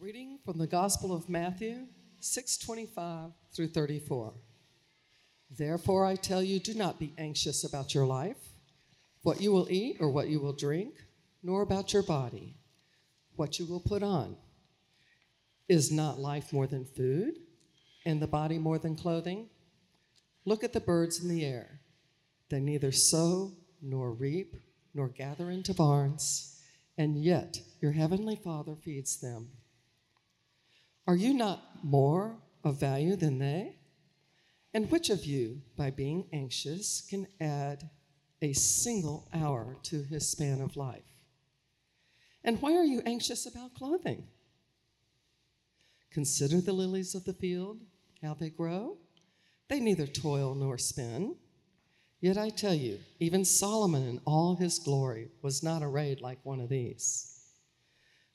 Reading from the Gospel of Matthew 6:25 through 34. Therefore I tell you do not be anxious about your life, what you will eat or what you will drink, nor about your body, what you will put on. Is not life more than food, and the body more than clothing? Look at the birds in the air. They neither sow nor reap nor gather into barns, and yet your heavenly Father feeds them. Are you not more of value than they? And which of you, by being anxious, can add a single hour to his span of life? And why are you anxious about clothing? Consider the lilies of the field, how they grow. They neither toil nor spin. Yet I tell you, even Solomon in all his glory was not arrayed like one of these.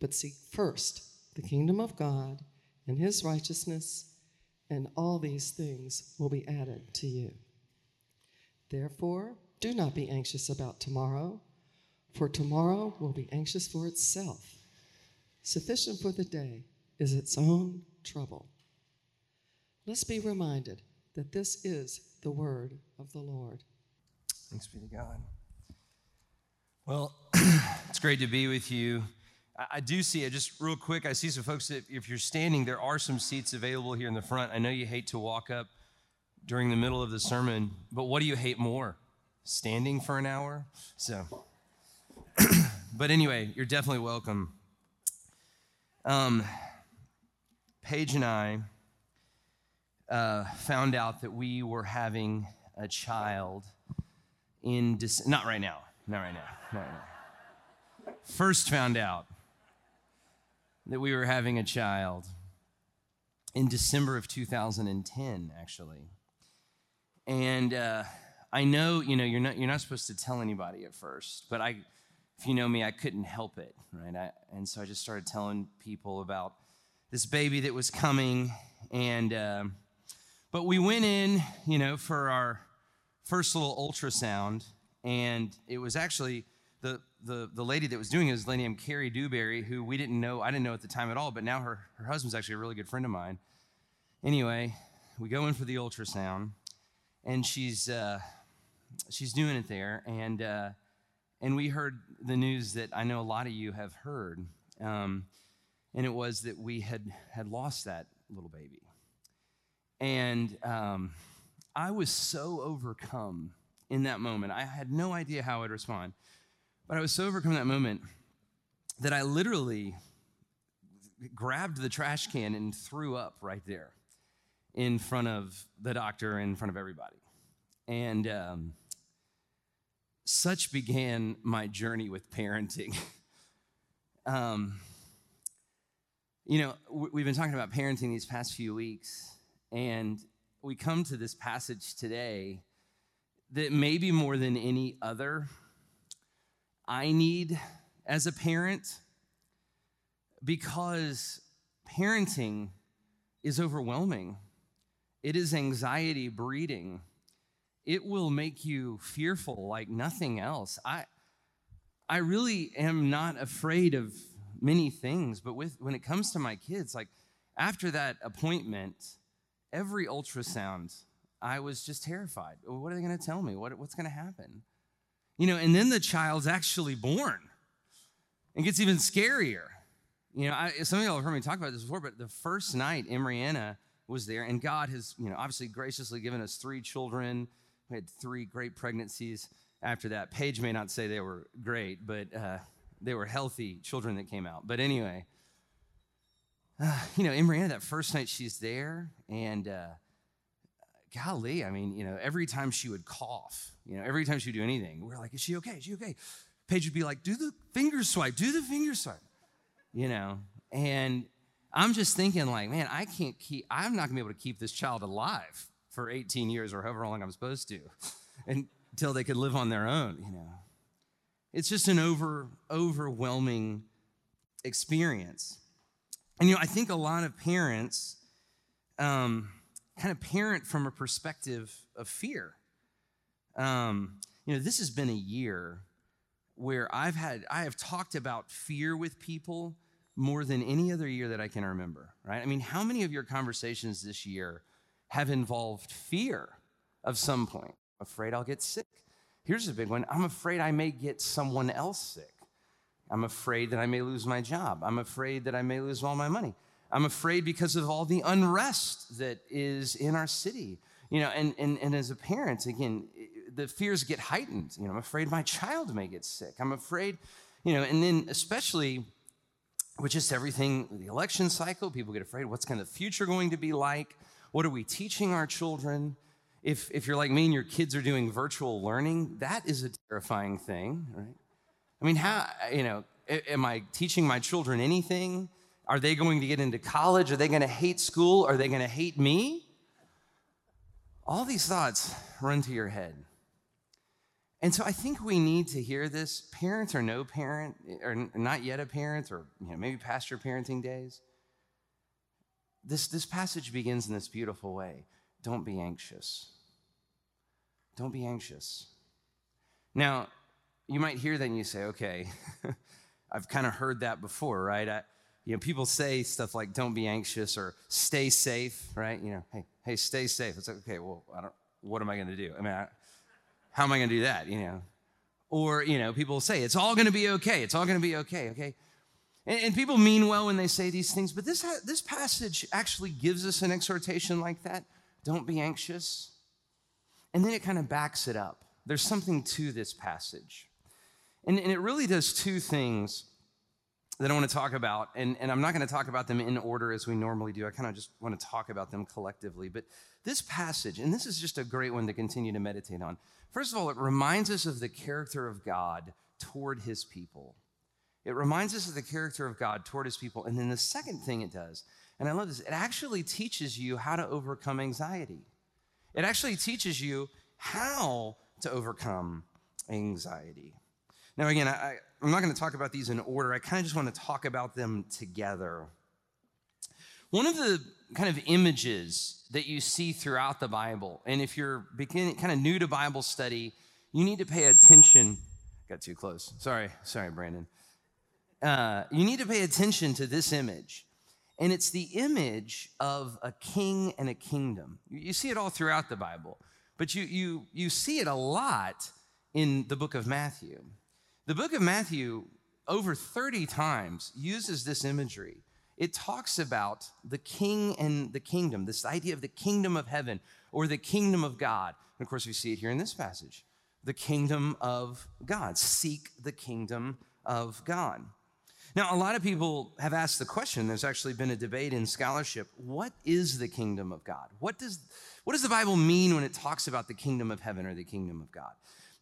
But seek first the kingdom of God and his righteousness, and all these things will be added to you. Therefore, do not be anxious about tomorrow, for tomorrow will be anxious for itself. Sufficient for the day is its own trouble. Let's be reminded that this is the word of the Lord. Thanks be to God. Well, it's great to be with you. I do see it just real quick. I see some folks that if you're standing, there are some seats available here in the front. I know you hate to walk up during the middle of the sermon, but what do you hate more? Standing for an hour? So, but anyway, you're definitely welcome. Um, Paige and I uh, found out that we were having a child in Dec- not right now, not right now, not right now. First found out that we were having a child in December of 2010, actually. And uh, I know, you know, you're not you're not supposed to tell anybody at first, but I, if you know me, I couldn't help it, right? I, and so I just started telling people about this baby that was coming, and um, but we went in, you know, for our first little ultrasound, and it was actually the the the lady that was doing it was a lady named Carrie Dewberry, who we didn't know, I didn't know at the time at all, but now her her husband's actually a really good friend of mine. Anyway, we go in for the ultrasound, and she's uh, she's doing it there, and uh, and we heard the news that I know a lot of you have heard. Um, and it was that we had had lost that little baby and um, i was so overcome in that moment i had no idea how i'd respond but i was so overcome that moment that i literally grabbed the trash can and threw up right there in front of the doctor in front of everybody. And um, such began my journey with parenting. Um, you know, we've been talking about parenting these past few weeks, and we come to this passage today that maybe more than any other, I need as a parent because parenting is overwhelming. It is anxiety breeding. It will make you fearful like nothing else. I I really am not afraid of many things, but with when it comes to my kids, like after that appointment, every ultrasound, I was just terrified. What are they going to tell me? What, what's going to happen? You know, and then the child's actually born. It gets even scarier. You know, I, some of y'all have heard me talk about this before, but the first night, Emriana was there, and God has, you know, obviously graciously given us three children. We had three great pregnancies after that. Paige may not say they were great, but uh, they were healthy children that came out. But anyway, uh, you know, Emriana, that first night she's there, and uh, golly, I mean, you know, every time she would cough, you know, every time she would do anything, we're like, is she okay? Is she okay? Paige would be like, do the finger swipe, do the finger swipe, you know. And I'm just thinking, like, man, I can't keep, I'm not gonna be able to keep this child alive for 18 years or however long I'm supposed to until they could live on their own, you know. It's just an over, overwhelming experience. And, you know, I think a lot of parents um, kind of parent from a perspective of fear. Um, you know, this has been a year where I've had, I have talked about fear with people more than any other year that I can remember, right? I mean, how many of your conversations this year have involved fear of some point? Afraid I'll get sick. Here's a big one I'm afraid I may get someone else sick. I'm afraid that I may lose my job. I'm afraid that I may lose all my money. I'm afraid because of all the unrest that is in our city. You know, and, and, and as a parent, again, the fears get heightened. You know, I'm afraid my child may get sick. I'm afraid, you know, and then especially with just everything, the election cycle, people get afraid. What's kind of the future going to be like? What are we teaching our children? If, if you're like me and your kids are doing virtual learning, that is a terrifying thing, right? I mean, how, you know, am I teaching my children anything? Are they going to get into college? Are they going to hate school? Are they going to hate me? All these thoughts run to your head. And so I think we need to hear this, parents or no parent, or not yet a parent, or you know, maybe past your parenting days. This, this passage begins in this beautiful way. Don't be anxious. Don't be anxious. Now, you might hear that and you say, okay, I've kind of heard that before, right? I, you know, people say stuff like "don't be anxious" or "stay safe," right? You know, hey, hey, stay safe. It's like, okay, well, I don't. What am I going to do? I mean, I, how am I going to do that? You know, or you know, people say it's all going to be okay. It's all going to be okay. Okay, and, and, people mean well when they say these things, but this ha- this passage actually gives us an exhortation like that. Don't be anxious, and then it kind of backs it up. There's something to this passage, and, and it really does two things that I want to talk about, and, and I'm not going to talk about them in order as we normally do. I kind of just want to talk about them collectively. But this passage, and this is just a great one to continue to meditate on. First of all, it reminds us of the character of God toward his people. It reminds us of the character of God toward his people. And then the second thing it does, and I love this, it actually teaches you how to overcome anxiety. It actually teaches you how to overcome anxiety. Now, again, I, I'm not going to talk about these in order. I kind of just want to talk about them together. One of the kind of images that you see throughout the Bible, and if you're beginning kind of new to Bible study, you need to pay attention. Got too close. Sorry, sorry, Brandon. Uh, you need to pay attention to this image. And it's the image of a king and a kingdom. You see it all throughout the Bible, but you, you, you see it a lot in the book of Matthew. The book of Matthew, over 30 times, uses this imagery. It talks about the king and the kingdom, this idea of the kingdom of heaven or the kingdom of God. And of course, we see it here in this passage the kingdom of God. Seek the kingdom of God. Now, a lot of people have asked the question, there's actually been a debate in scholarship what is the kingdom of God? What does, what does the Bible mean when it talks about the kingdom of heaven or the kingdom of God?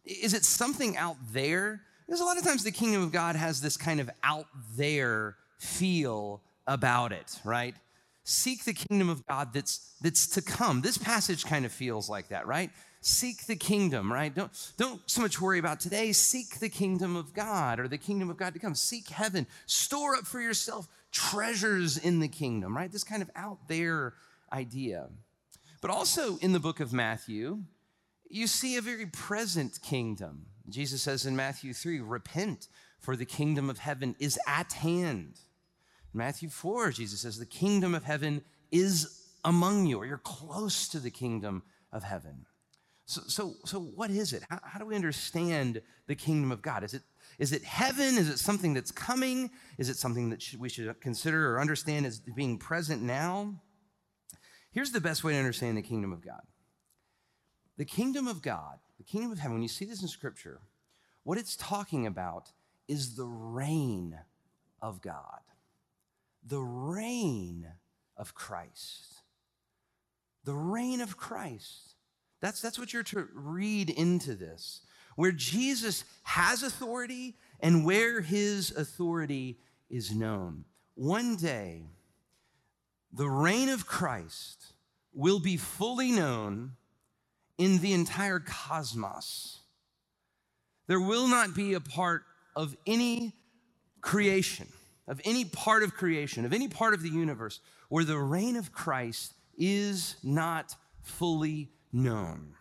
Is it something out there because a lot of times the kingdom of God has this kind of out there feel about it, right? Seek the kingdom of God that's that's to come. This passage kind of feels like that, right? Seek the kingdom, right? Don't don't so much worry about today. Seek the kingdom of God or the kingdom of God to come. Seek heaven. Store up for yourself treasures in the kingdom, right? This kind of out there idea. But also in the book of Matthew, you see a very present kingdom Jesus says in Matthew 3, repent, for the kingdom of heaven is at hand. In Matthew 4, Jesus says, the kingdom of heaven is among you, or you're close to the kingdom of heaven. So, so, so what is it? How, how do we understand the kingdom of God? Is it, is it heaven? Is it something that's coming? Is it something that we should consider or understand as being present now? Here's the best way to understand the kingdom of God the kingdom of God the kingdom of heaven, when you see this in scripture, what it's talking about is the reign of God, the reign of Christ. The reign of Christ. That's, that's what you're to read into this, where Jesus has authority and where his authority is known. one day the reign of Christ will be fully known in the entire cosmos. There will not be a part of any creation, of any part of creation, of any part of the universe where the reign of Christ is not fully known.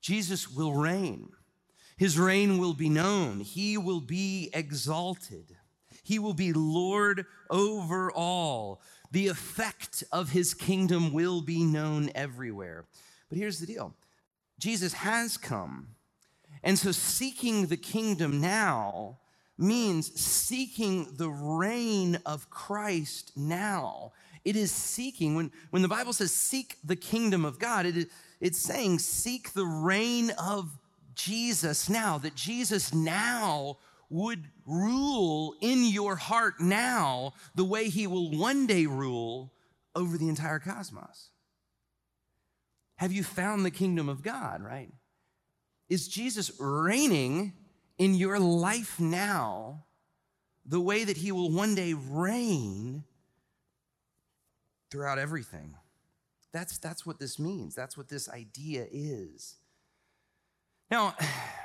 Jesus will reign. His reign will be known. He will be exalted. He will be Lord over all. The effect of his kingdom will be known everywhere. But here's the deal Jesus has come. And so seeking the kingdom now means seeking the reign of Christ now. It is seeking, when, when the Bible says seek the kingdom of God, it, it's saying seek the reign of Jesus now, that Jesus now would rule in your heart now the way he will one day rule over the entire cosmos. Have you found the kingdom of God, right? Is Jesus reigning in your life now the way that he will one day reign throughout everything? That's, that's what this means. That's what this idea is. Now,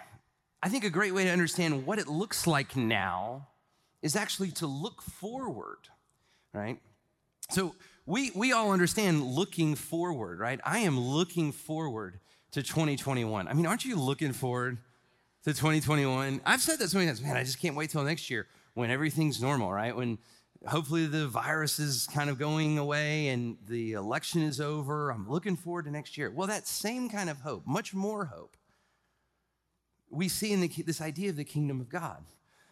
I think a great way to understand what it looks like now is actually to look forward, right? So we, we all understand looking forward, right? I am looking forward to 2021. I mean, aren't you looking forward to 2021? I've said that so many times, man, I just can't wait till next year when everything's normal, right? When hopefully the virus is kind of going away and the election is over. I'm looking forward to next year. Well, that same kind of hope, much more hope, we see in the, this idea of the kingdom of God.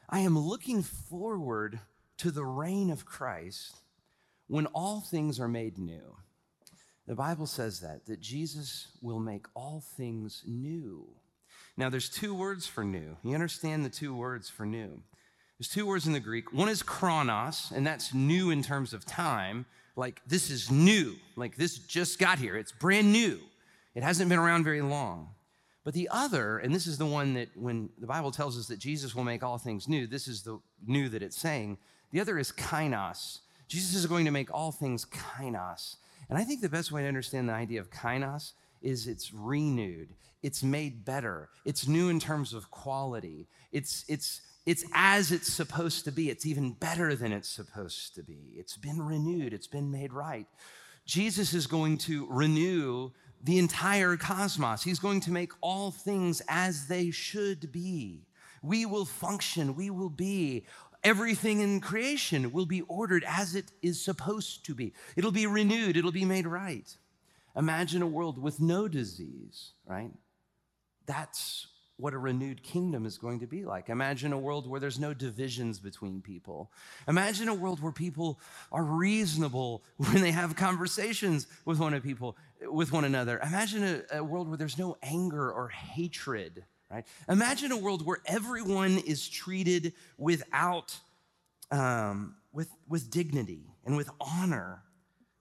I am looking forward to the reign of Christ when all things are made new. The Bible says that, that Jesus will make all things new. Now, there's two words for new. You understand the two words for new. There's two words in the Greek. One is chronos, and that's new in terms of time. Like, this is new. Like, this just got here. It's brand new. It hasn't been around very long. But the other, and this is the one that when the Bible tells us that Jesus will make all things new, this is the new that it's saying. The other is kainos. Jesus is going to make all things kainos. And I think the best way to understand the idea of kainos is it's renewed, it's made better, it's new in terms of quality, it's, it's, it's as it's supposed to be, it's even better than it's supposed to be. It's been renewed, it's been made right. Jesus is going to renew the entire cosmos. He's going to make all things as they should be. We will function, we will be. Everything in creation will be ordered as it is supposed to be. It'll be renewed, it'll be made right. Imagine a world with no disease, right? That's what a renewed kingdom is going to be like. Imagine a world where there's no divisions between people. Imagine a world where people are reasonable when they have conversations with one of people with one another. Imagine a, a world where there's no anger or hatred, right? Imagine a world where everyone is treated without um, with, with dignity and with honor.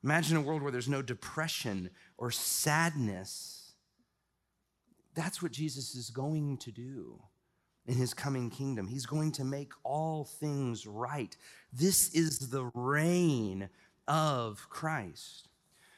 Imagine a world where there's no depression or sadness that's what Jesus is going to do in his coming kingdom. He's going to make all things right. This is the reign of Christ.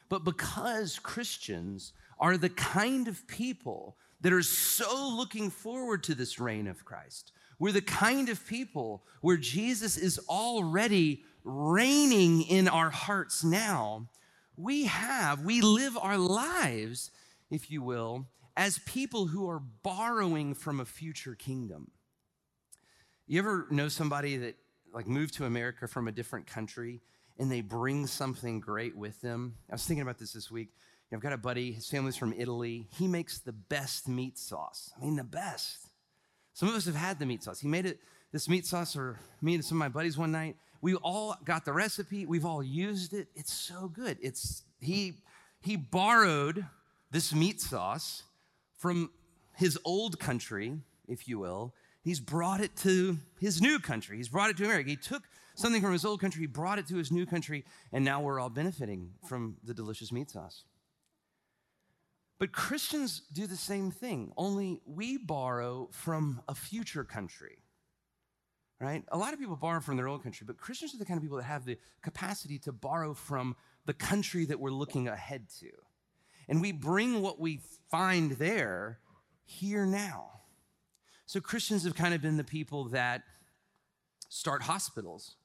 But because Christians are the kind of people that are so looking forward to this reign of Christ, we're the kind of people where Jesus is already reigning in our hearts now. We have, we live our lives, if you will, as people who are borrowing from a future kingdom. You ever know somebody that like moved to America from a different country and they bring something great with them? I was thinking about this this week. I've got a buddy, his family's from Italy. He makes the best meat sauce. I mean, the best. Some of us have had the meat sauce. He made it, this meat sauce, or me and some of my buddies one night. We all got the recipe. We've all used it. It's so good. It's he he borrowed this meat sauce from his old country, if you will, he's brought it to his new country. He's brought it to America. He took something from his old country, he brought it to his new country, and now we're all benefiting from the delicious meat sauce. But Christians do the same thing, only we borrow from a future country. right? A lot of people borrow from their own country, but Christians are the kind of people that have the capacity to borrow from the country that we're looking ahead to. And we bring what we find there here now. So Christians have kind of been the people that start hospitals.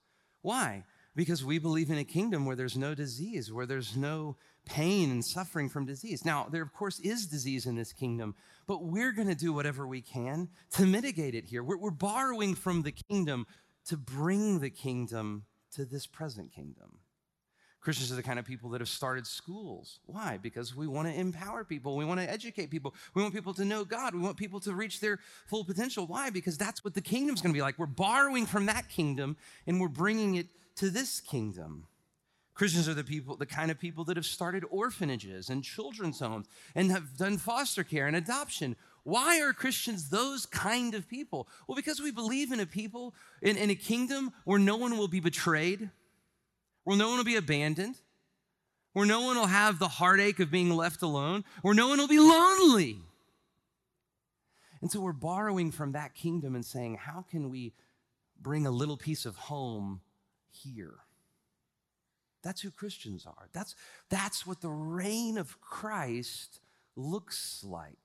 Why? Because we believe in a kingdom where there's no disease, where there's no pain and suffering from disease. Now, there, of course, is disease in this kingdom, but we're going to do whatever we can to mitigate it here. We're, we're borrowing from the kingdom to bring the kingdom to this present kingdom. Christians are the kind of people that have started schools. Why? Because we want to empower people. We want to educate people. We want people to know God. We want people to reach their full potential. Why? Because that's what the kingdom's going to be like. We're borrowing from that kingdom and we're bringing it to this kingdom. Christians are the people, the kind of people that have started orphanages and children's homes and have done foster care and adoption. Why are Christians those kind of people? Well, because we believe in a people, in, in a kingdom where no one will be betrayed, where no one will be abandoned, where no one will have the heartache of being left alone, where no one will be lonely. And so we're borrowing from that kingdom and saying, how can we bring a little piece of home here? That's who Christians are. That's, that's what the reign of Christ looks like.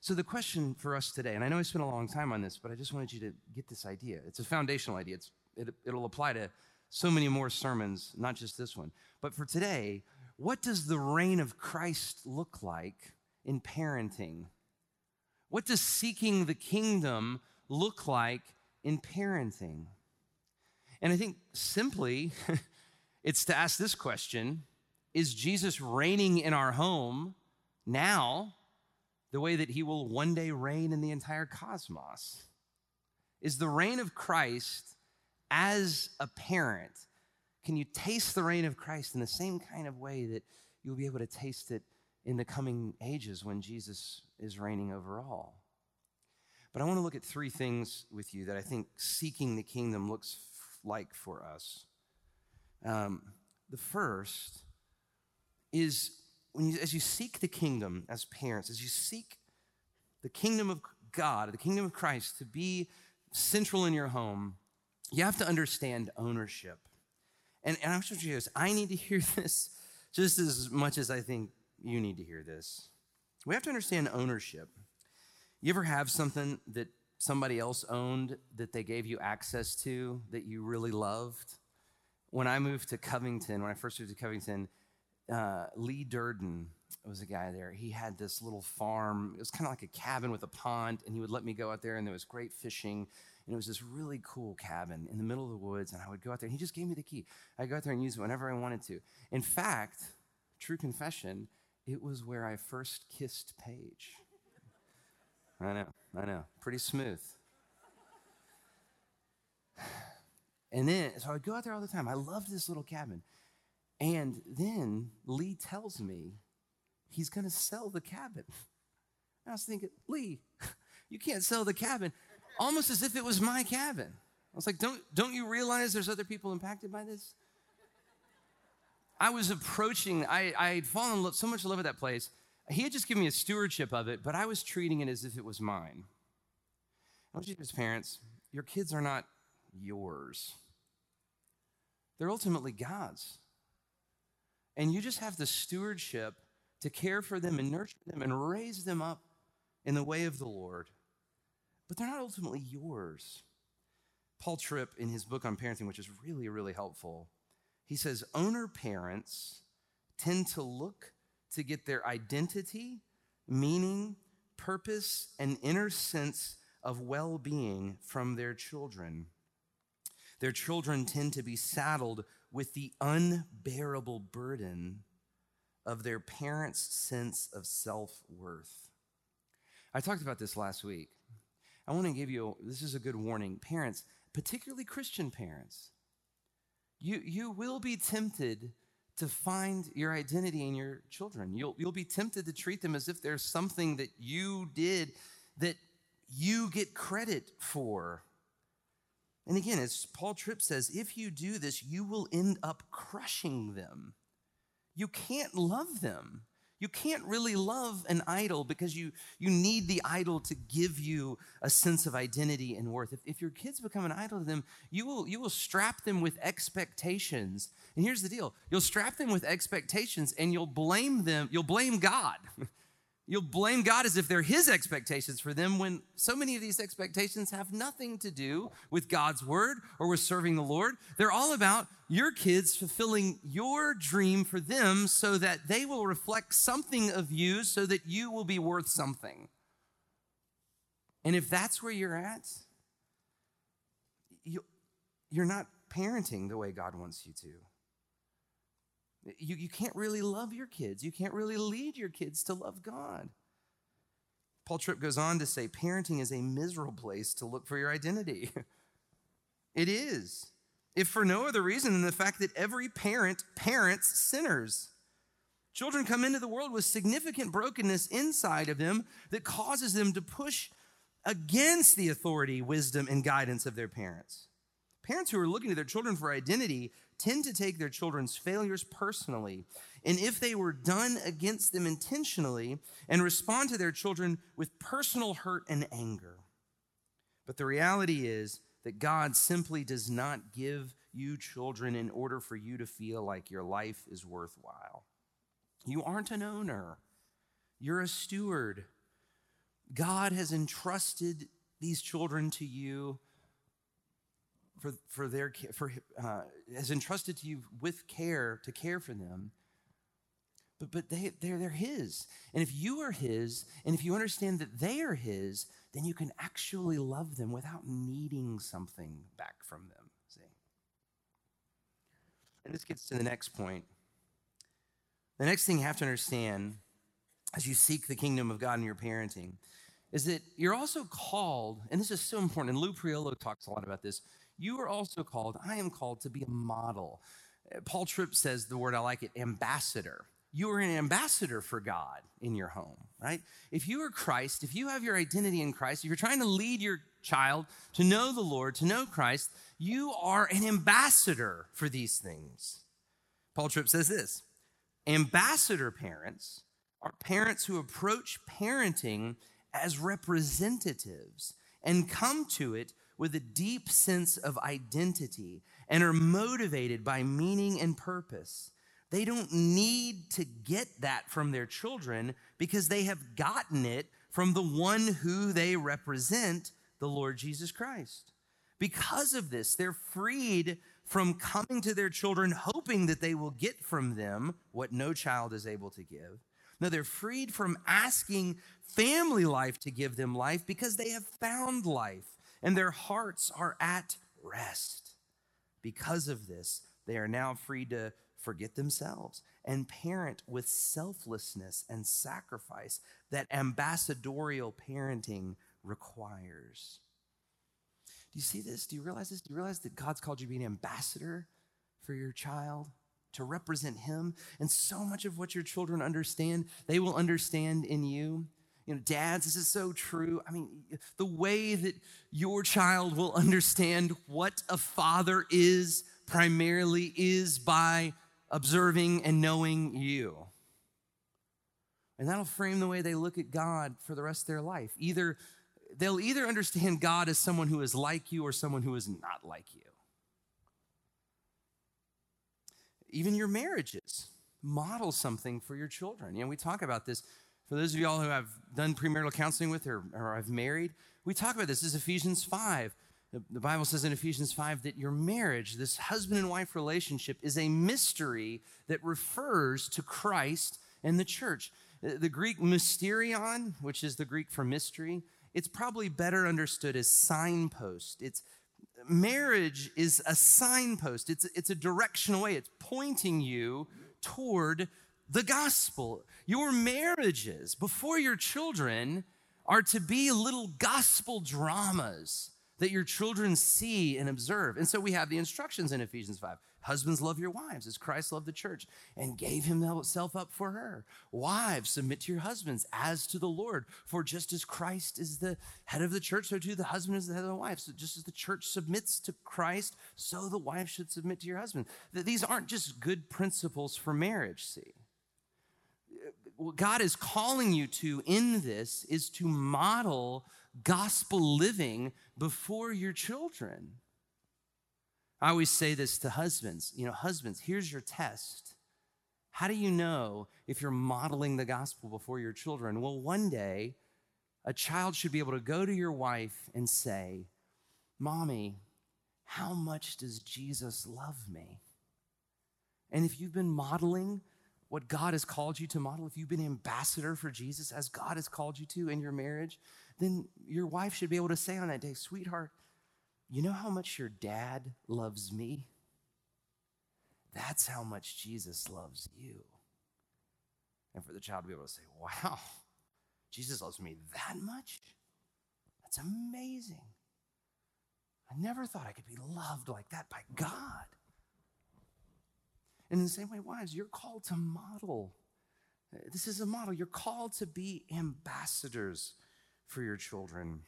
So, the question for us today, and I know I spent a long time on this, but I just wanted you to get this idea. It's a foundational idea, it's, it, it'll apply to so many more sermons, not just this one. But for today, what does the reign of Christ look like in parenting? What does seeking the kingdom look like in parenting? And I think simply, it's to ask this question Is Jesus reigning in our home now the way that he will one day reign in the entire cosmos? Is the reign of Christ as a parent, can you taste the reign of Christ in the same kind of way that you'll be able to taste it in the coming ages when Jesus is reigning over all? But I want to look at three things with you that I think seeking the kingdom looks like for us. Um, the first is when you, as you seek the kingdom as parents, as you seek the kingdom of God, the kingdom of Christ to be central in your home, you have to understand ownership. And, and I'm sure you this, I need to hear this just as much as I think you need to hear this. We have to understand ownership. You ever have something that somebody else owned that they gave you access to that you really loved? When I moved to Covington, when I first moved to Covington, uh, Lee Durden was a guy there. He had this little farm. It was kind of like a cabin with a pond, and he would let me go out there, and there was great fishing. And it was this really cool cabin in the middle of the woods. And I would go out there, and he just gave me the key. I'd go out there and use it whenever I wanted to. In fact, true confession, it was where I first kissed Paige. I know, I know. Pretty smooth. And then, so I would go out there all the time. I loved this little cabin. And then Lee tells me he's going to sell the cabin. I was thinking, Lee, you can't sell the cabin almost as if it was my cabin. I was like, don't, don't you realize there's other people impacted by this? I was approaching, I, had fallen in love, so much in love with that place. He had just given me a stewardship of it, but I was treating it as if it was mine. I want you to as parents, your kids are not yours. They're ultimately God's. And you just have the stewardship to care for them and nurture them and raise them up in the way of the Lord but they're not ultimately yours. Paul Tripp, in his book on parenting, which is really, really helpful, he says owner parents tend to look to get their identity, meaning, purpose, and inner sense of well being from their children. Their children tend to be saddled with the unbearable burden of their parents' sense of self worth. I talked about this last week. I want to give you this is a good warning. Parents, particularly Christian parents, you, you will be tempted to find your identity in your children. You'll, you'll be tempted to treat them as if there's something that you did that you get credit for. And again, as Paul Tripp says, if you do this, you will end up crushing them. You can't love them. You can't really love an idol because you, you need the idol to give you a sense of identity and worth. If, if your kids become an idol to them, you will, you will strap them with expectations. And here's the deal you'll strap them with expectations and you'll blame them, you'll blame God. You'll blame God as if they're His expectations for them when so many of these expectations have nothing to do with God's word or with serving the Lord. They're all about your kids fulfilling your dream for them so that they will reflect something of you so that you will be worth something. And if that's where you're at, you, you're not parenting the way God wants you to. You, you can't really love your kids. You can't really lead your kids to love God. Paul Tripp goes on to say parenting is a miserable place to look for your identity. it is, if for no other reason than the fact that every parent parents sinners. Children come into the world with significant brokenness inside of them that causes them to push against the authority, wisdom, and guidance of their parents. Parents who are looking to their children for identity tend to take their children's failures personally. And if they were done against them intentionally, and respond to their children with personal hurt and anger. But the reality is that God simply does not give you children in order for you to feel like your life is worthwhile. You aren't an owner, you're a steward. God has entrusted these children to you for, for their for uh, has entrusted to you with care to care for them. But but they they're, they're his. And if you are his and if you understand that they are his then you can actually love them without needing something back from them see? And this gets to the next point. The next thing you have to understand as you seek the kingdom of god in your parenting is that you're also called and this is so important and lou priolo talks a lot about this you are also called, I am called to be a model. Uh, Paul Tripp says the word, I like it, ambassador. You are an ambassador for God in your home, right? If you are Christ, if you have your identity in Christ, if you're trying to lead your child to know the Lord, to know Christ, you are an ambassador for these things. Paul Tripp says this ambassador parents are parents who approach parenting as representatives and come to it with a deep sense of identity and are motivated by meaning and purpose. They don't need to get that from their children because they have gotten it from the one who they represent, the Lord Jesus Christ. Because of this, they're freed from coming to their children hoping that they will get from them what no child is able to give. No, they're freed from asking family life to give them life because they have found life and their hearts are at rest. Because of this, they are now free to forget themselves and parent with selflessness and sacrifice that ambassadorial parenting requires. Do you see this? Do you realize this? Do you realize that God's called you to be an ambassador for your child? To represent Him. And so much of what your children understand, they will understand in you. You know, dads, this is so true. I mean, the way that your child will understand what a father is primarily is by observing and knowing you. And that'll frame the way they look at God for the rest of their life. Either they'll either understand God as someone who is like you or someone who is not like you. Even your marriages model something for your children. You know, we talk about this for those of y'all who have done premarital counseling with or, or have married, we talk about this. This is Ephesians 5. The, the Bible says in Ephesians 5 that your marriage, this husband and wife relationship, is a mystery that refers to Christ and the church. The Greek mysterion, which is the Greek for mystery, it's probably better understood as signpost. It's marriage is a signpost. It's, it's a directional way. It's pointing you toward the gospel. Your marriages before your children are to be little gospel dramas that your children see and observe. And so we have the instructions in Ephesians 5. Husbands, love your wives as Christ loved the church and gave himself up for her. Wives, submit to your husbands as to the Lord. For just as Christ is the head of the church, so too the husband is the head of the wife. So just as the church submits to Christ, so the wife should submit to your husband. These aren't just good principles for marriage, see what God is calling you to in this is to model gospel living before your children. I always say this to husbands. You know, husbands, here's your test. How do you know if you're modeling the gospel before your children? Well, one day, a child should be able to go to your wife and say, Mommy, how much does Jesus love me? And if you've been modeling what God has called you to model, if you've been ambassador for Jesus as God has called you to in your marriage, then your wife should be able to say on that day, Sweetheart, you know how much your dad loves me? That's how much Jesus loves you. And for the child to be able to say, Wow, Jesus loves me that much? That's amazing. I never thought I could be loved like that by God. In the same way, wives, you're called to model. This is a model. You're called to be ambassadors for your children.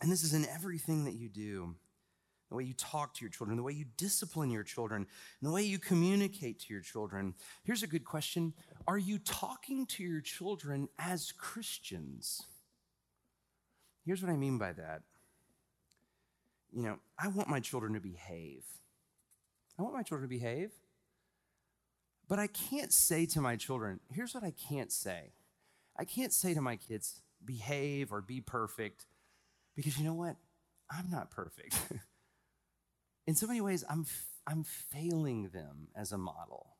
And this is in everything that you do the way you talk to your children, the way you discipline your children, the way you communicate to your children. Here's a good question Are you talking to your children as Christians? Here's what I mean by that. You know, I want my children to behave. I want my children to behave. But I can't say to my children, here's what I can't say. I can't say to my kids, behave or be perfect, because you know what? I'm not perfect. In so many ways, I'm, I'm failing them as a model.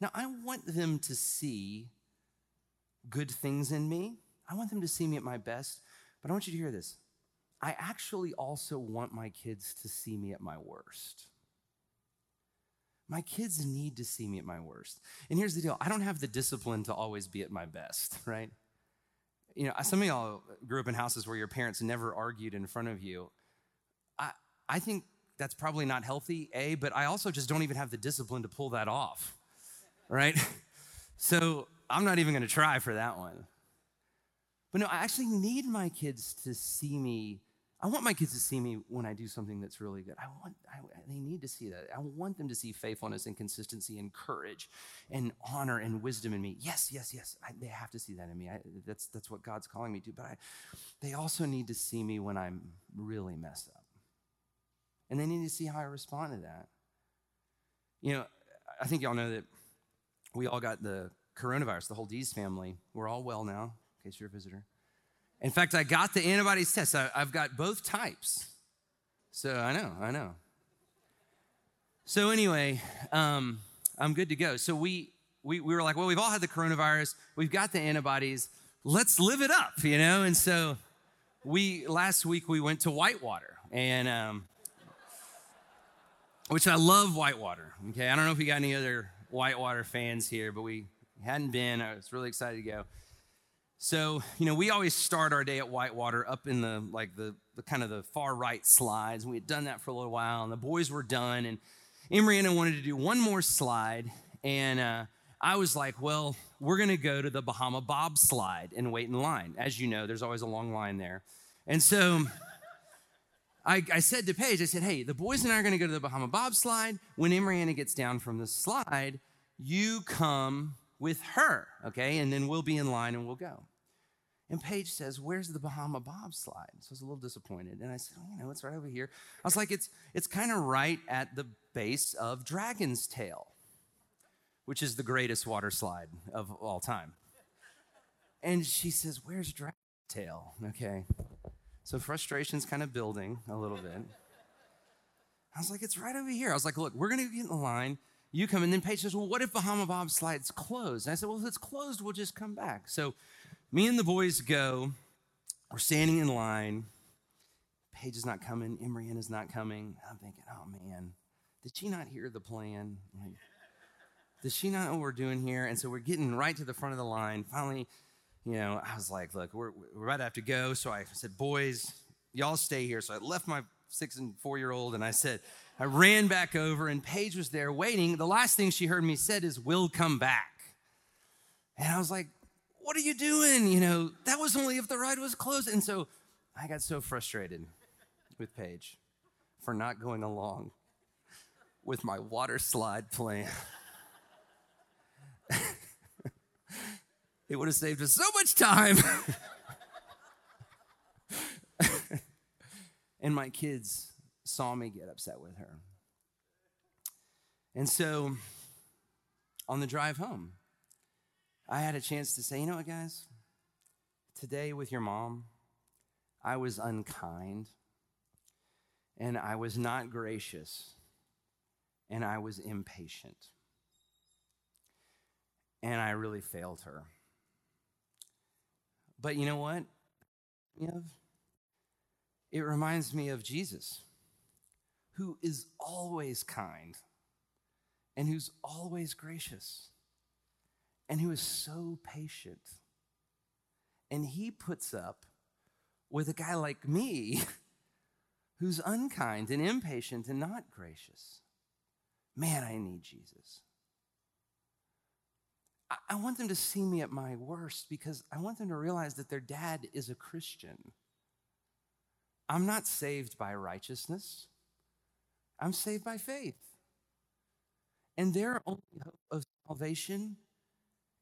Now, I want them to see good things in me. I want them to see me at my best, but I want you to hear this. I actually also want my kids to see me at my worst. My kids need to see me at my worst. And here's the deal I don't have the discipline to always be at my best, right? You know, some of y'all grew up in houses where your parents never argued in front of you. I, I think that's probably not healthy, A, but I also just don't even have the discipline to pull that off, right? so I'm not even gonna try for that one. But no, I actually need my kids to see me I want my kids to see me when I do something that's really good. I want, I, they need to see that. I want them to see faithfulness and consistency and courage and honor and wisdom in me. Yes, yes, yes. I, they have to see that in me. I, that's, that's what God's calling me to. But I, they also need to see me when I'm really messed up. And they need to see how I respond to that. You know, I think y'all know that we all got the coronavirus, the whole Dees family. We're all well now, in case you're a visitor. In fact, I got the antibodies test. I, have got both types. So I know, I know. So anyway, um, I'm good to go. So we, we, we were like, well, we've all had the coronavirus. We've got the antibodies. Let's live it up, you know? And so we, last week, we went to Whitewater. And, um, which I love Whitewater. Okay. I don't know if we got any other Whitewater fans here, but we hadn't been. I was really excited to go. So, you know, we always start our day at Whitewater up in the like the, the kind of the far right slides. We had done that for a little while, and the boys were done, and Emery wanted to do one more slide, and uh, I was like, well, we're gonna go to the Bahama Bob slide and wait in line. As you know, there's always a long line there, and so. I, I, said to Paige, I said, hey, the boys and I are going to go to the Bahama Bob slide. When Emery gets down from the slide, you come with her, okay? And then we'll be in line and we'll go. And Paige says, Where's the Bahama bobslide? So I was a little disappointed. And I said, well, You know, it's right over here. I was like, It's, it's kind of right at the base of Dragon's Tail, which is the greatest water slide of all time. And she says, Where's Dragon's Tail? Okay. So frustration's kind of building a little bit. I was like, It's right over here. I was like, Look, we're going to get in the line you come. And then Paige says, Well, what if Bahama Bob slide's closed? And I said, Well, if it's closed, we'll just come back. So me and the boys go. We're standing in line. Paige is not coming. Imrian is not coming. I'm thinking, Oh, man, did she not hear the plan? Like, does she not know what we're doing here? And so we're getting right to the front of the line. Finally, you know, I was like, Look, we're, we're about to have to go. So I said, Boys, y'all stay here. So I left my six and four year old and I said, I ran back over, and Paige was there waiting. The last thing she heard me said is, We'll come back. And I was like, What are you doing? You know, that was only if the ride was closed. And so I got so frustrated with Paige for not going along with my water slide plan. It would have saved us so much time. and my kids saw me get upset with her. And so on the drive home, I had a chance to say, you know what, guys? Today with your mom, I was unkind and I was not gracious and I was impatient. And I really failed her. But you know what? It reminds me of Jesus, who is always kind and who's always gracious and who is so patient. And he puts up with a guy like me who's unkind and impatient and not gracious. Man, I need Jesus. I want them to see me at my worst because I want them to realize that their dad is a Christian. I'm not saved by righteousness, I'm saved by faith. And their only hope of salvation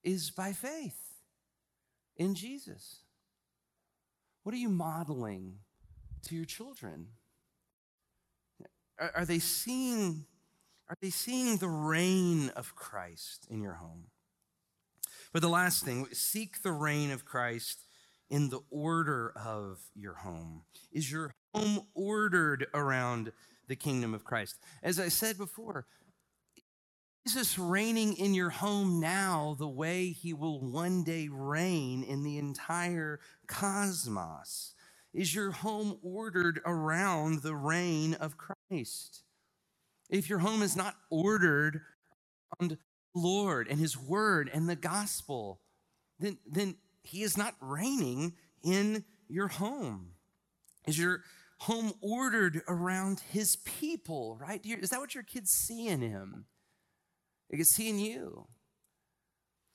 is by faith in Jesus. What are you modeling to your children? Are, are, they seeing are they seeing the reign of Christ in your home? But the last thing, seek the reign of Christ in the order of your home. Is your home ordered around the kingdom of Christ? As I said before, Jesus reigning in your home now the way he will one day reign in the entire cosmos? Is your home ordered around the reign of Christ? If your home is not ordered around Lord and his word and the gospel, then, then he is not reigning in your home. Is your home ordered around his people, right? Is that what your kids see in him? They can see in you.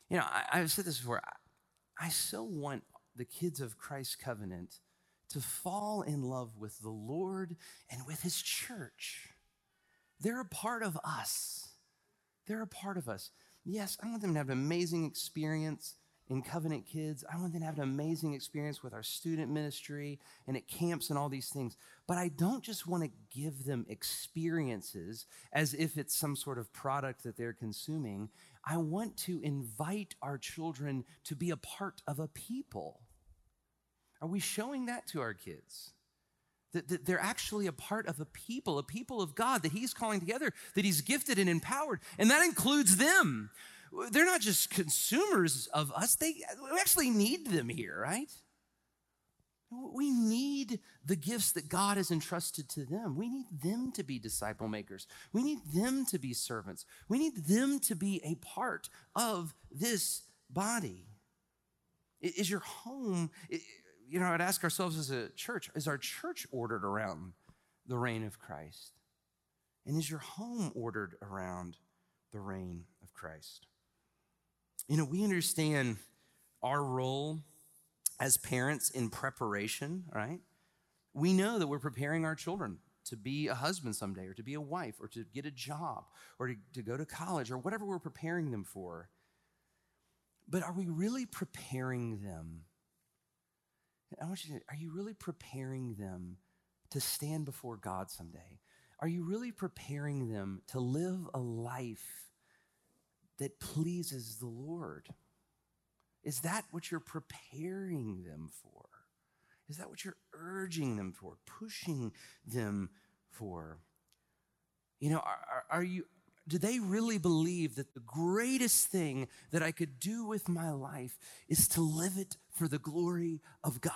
You know, I, have said this before. I, I so want the kids of Christ Covenant to fall in love with the Lord and with his church. They're a part of us. They're a part of us. Yes, I want them to have an amazing experience in Covenant Kids. I want them to have an amazing experience with our student ministry and at camps and all these things. But I don't just want to give them experiences as if it's some sort of product that they're consuming. I want to invite our children to be a part of a people. Are we showing that to our kids? That, they're actually a part of a people, a people of God that He's calling together, that He's gifted and empowered. And that includes them. They're not just consumers of us, they, we actually need them here, right? We need the gifts that God has entrusted to them. We need them to be disciple makers. We need them to be servants. We need them to be a part of this body. Is your home, you know, I'd ask ourselves as a church, is our church ordered around the reign of Christ? And is your home ordered around the reign of Christ? You know, we understand our role as parents in preparation, right? We know that we're preparing our children to be a husband someday, or to be a wife, or to get a job, or to, to go to college, or whatever we're preparing them for. But are we really preparing them I want you to, are you really preparing them to stand before God someday? Are you really preparing them to live a life that pleases the Lord? Is that what you're preparing them for? Is that what you're urging them for, pushing them for? You know, are, are you do they really believe that the greatest thing that I could do with my life is to live it for the glory of God?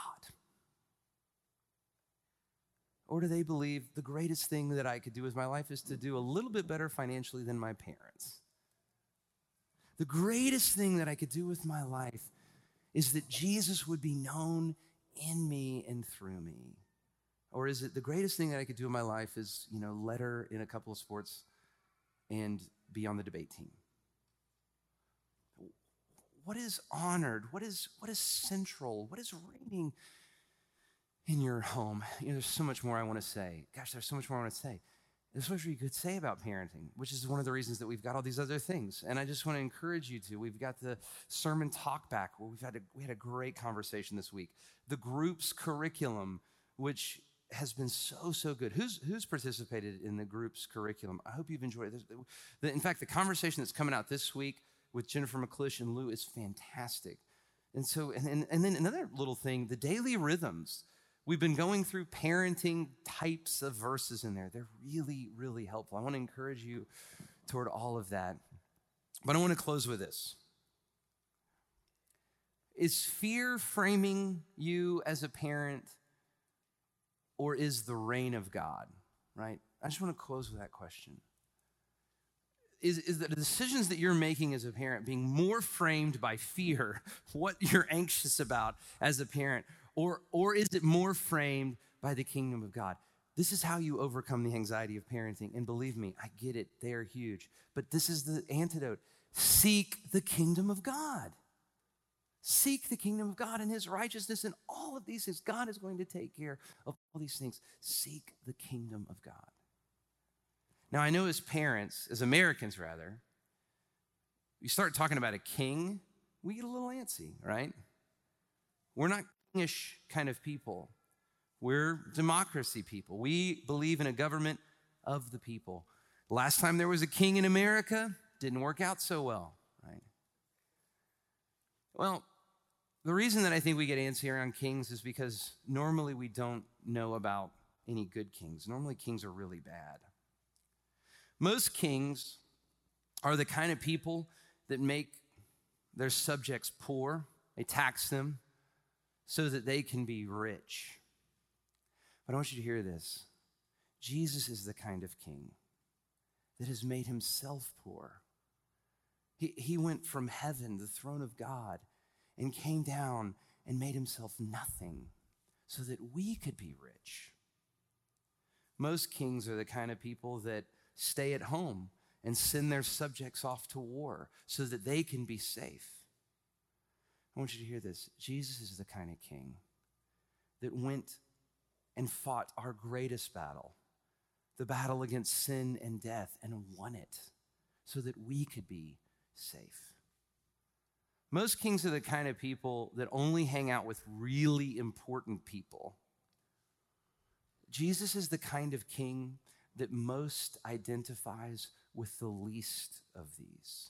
Or do they believe the greatest thing that I could do with my life is to do a little bit better financially than my parents? The greatest thing that I could do with my life is that Jesus would be known in me and through me. Or is it the greatest thing that I could do in my life is, you know, letter in a couple of sports and be on the debate team? What is honored? What is, what is central? What is reigning in your home? You know, there's so much more I want to say. Gosh, there's so much more I want to say. There's much you could say about parenting, which is one of the reasons that we've got all these other things. And I just want to encourage you to. We've got the sermon talk back where we've had a, we had a great conversation this week. The group's curriculum, which has been so so good. Who's who's participated in the group's curriculum? I hope you've enjoyed it. In fact, the conversation that's coming out this week with Jennifer McClish and Lou is fantastic. And so, and, and, and then another little thing, the daily rhythms. We've been going through parenting types of verses in there. They're really, really helpful. I want to encourage you toward all of that. But I want to close with this. Is fear framing you as a parent, or is the reign of God? Right? I just want to close with that question. Is, is the decisions that you're making as a parent being more framed by fear, what you're anxious about as a parent, or, or is it more framed by the kingdom of God? This is how you overcome the anxiety of parenting. And believe me, I get it, they are huge. But this is the antidote seek the kingdom of God. Seek the kingdom of God and his righteousness and all of these things. God is going to take care of all these things. Seek the kingdom of God. Now, I know as parents, as Americans rather, you start talking about a king, we get a little antsy, right? We're not kind of people. We're democracy people. We believe in a government of the people. Last time there was a king in America, didn't work out so well, right? Well, the reason that I think we get antsy around kings is because normally we don't know about any good kings. Normally, kings are really bad. Most kings are the kind of people that make their subjects poor, they tax them, so that they can be rich. But I want you to hear this Jesus is the kind of king that has made himself poor. He, he went from heaven, the throne of God, and came down and made himself nothing so that we could be rich. Most kings are the kind of people that stay at home and send their subjects off to war so that they can be safe. I want you to hear this. Jesus is the kind of king that went and fought our greatest battle, the battle against sin and death, and won it so that we could be safe. Most kings are the kind of people that only hang out with really important people. Jesus is the kind of king that most identifies with the least of these.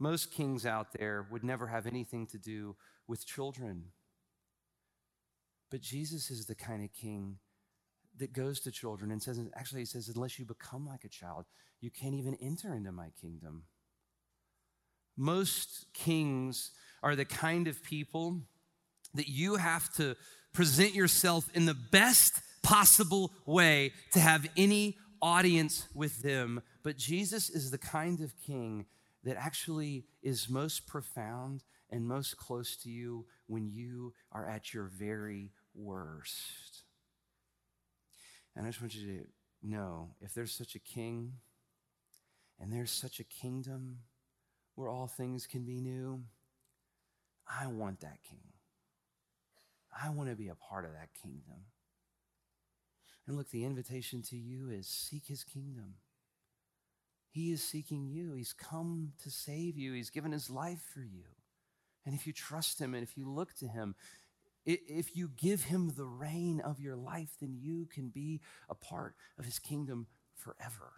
Most kings out there would never have anything to do with children. But Jesus is the kind of king that goes to children and says, actually, he says, unless you become like a child, you can't even enter into my kingdom. Most kings are the kind of people that you have to present yourself in the best possible way to have any audience with them. But Jesus is the kind of king that actually is most profound and most close to you when you are at your very worst. And I just want you to know if there's such a king and there's such a kingdom where all things can be new, I want that king. I want to be a part of that kingdom. And look, the invitation to you is seek his kingdom. He is seeking you. He's come to save you. He's given his life for you. And if you trust him and if you look to him, if you give him the reign of your life, then you can be a part of his kingdom forever.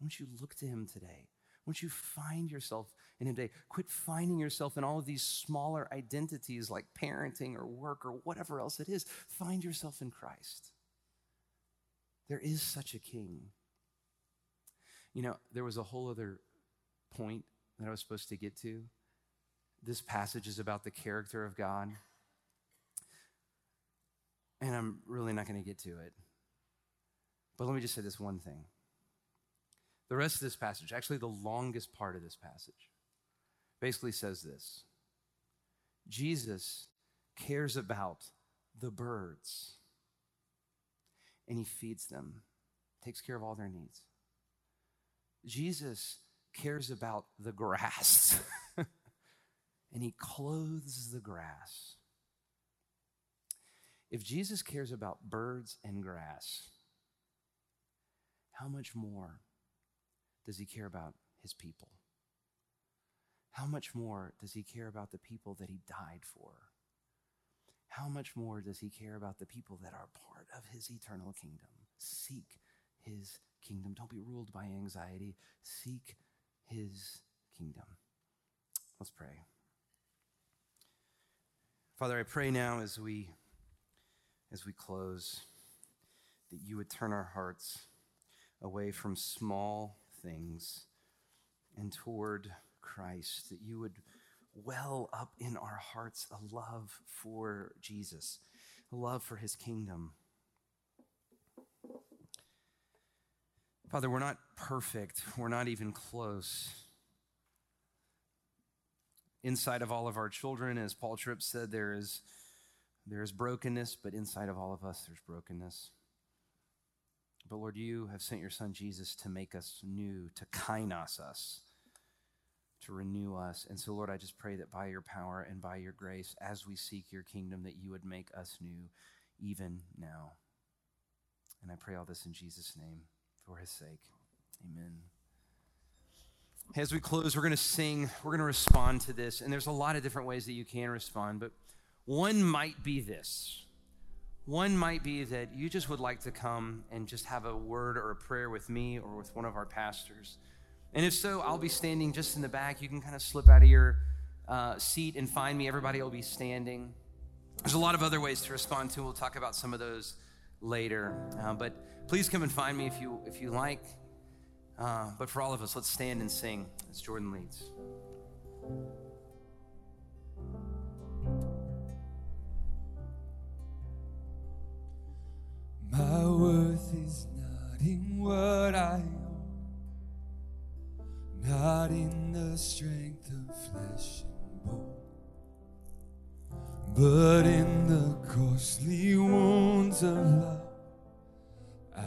Won't you look to him today? Won't you find yourself in him today? Quit finding yourself in all of these smaller identities like parenting or work or whatever else it is. Find yourself in Christ. There is such a king. You know, there was a whole other point that I was supposed to get to. This passage is about the character of God. And I'm really not going to get to it. But let me just say this one thing. The rest of this passage, actually, the longest part of this passage, basically says this Jesus cares about the birds, and he feeds them, takes care of all their needs. Jesus cares about the grass, and he clothes the grass. If Jesus cares about birds and grass, how much more does he care about his people? How much more does he care about the people that he died for? How much more does he care about the people that are part of his eternal kingdom? Seek his kingdom. Don't be ruled by anxiety. Seek his kingdom. Let's pray. Father, I pray now as we as we close that you would turn our hearts away from small things and toward Christ, that you would well up in our hearts a love for Jesus, a love for his kingdom. Father, we're not perfect, we're not even close. Inside of all of our children, as Paul Tripp said, there is, there is brokenness, but inside of all of us, there's brokenness. But Lord, you have sent your son Jesus to make us new, to kainos us, to renew us. And so, Lord, I just pray that by your power and by your grace, as we seek your kingdom, that you would make us new even now. And I pray all this in Jesus' name for his sake. Amen. As we close, we're going to sing, we're going to respond to this. And there's a lot of different ways that you can respond, but one might be this. One might be that you just would like to come and just have a word or a prayer with me or with one of our pastors. And if so, I'll be standing just in the back. You can kind of slip out of your uh, seat and find me. Everybody will be standing. There's a lot of other ways to respond to. We'll talk about some of those later. Uh, but please come and find me if you if you like. Uh, but for all of us, let's stand and sing as Jordan leads. My worth is not in what I own, not in the strength of flesh but in the costly wounds of love, I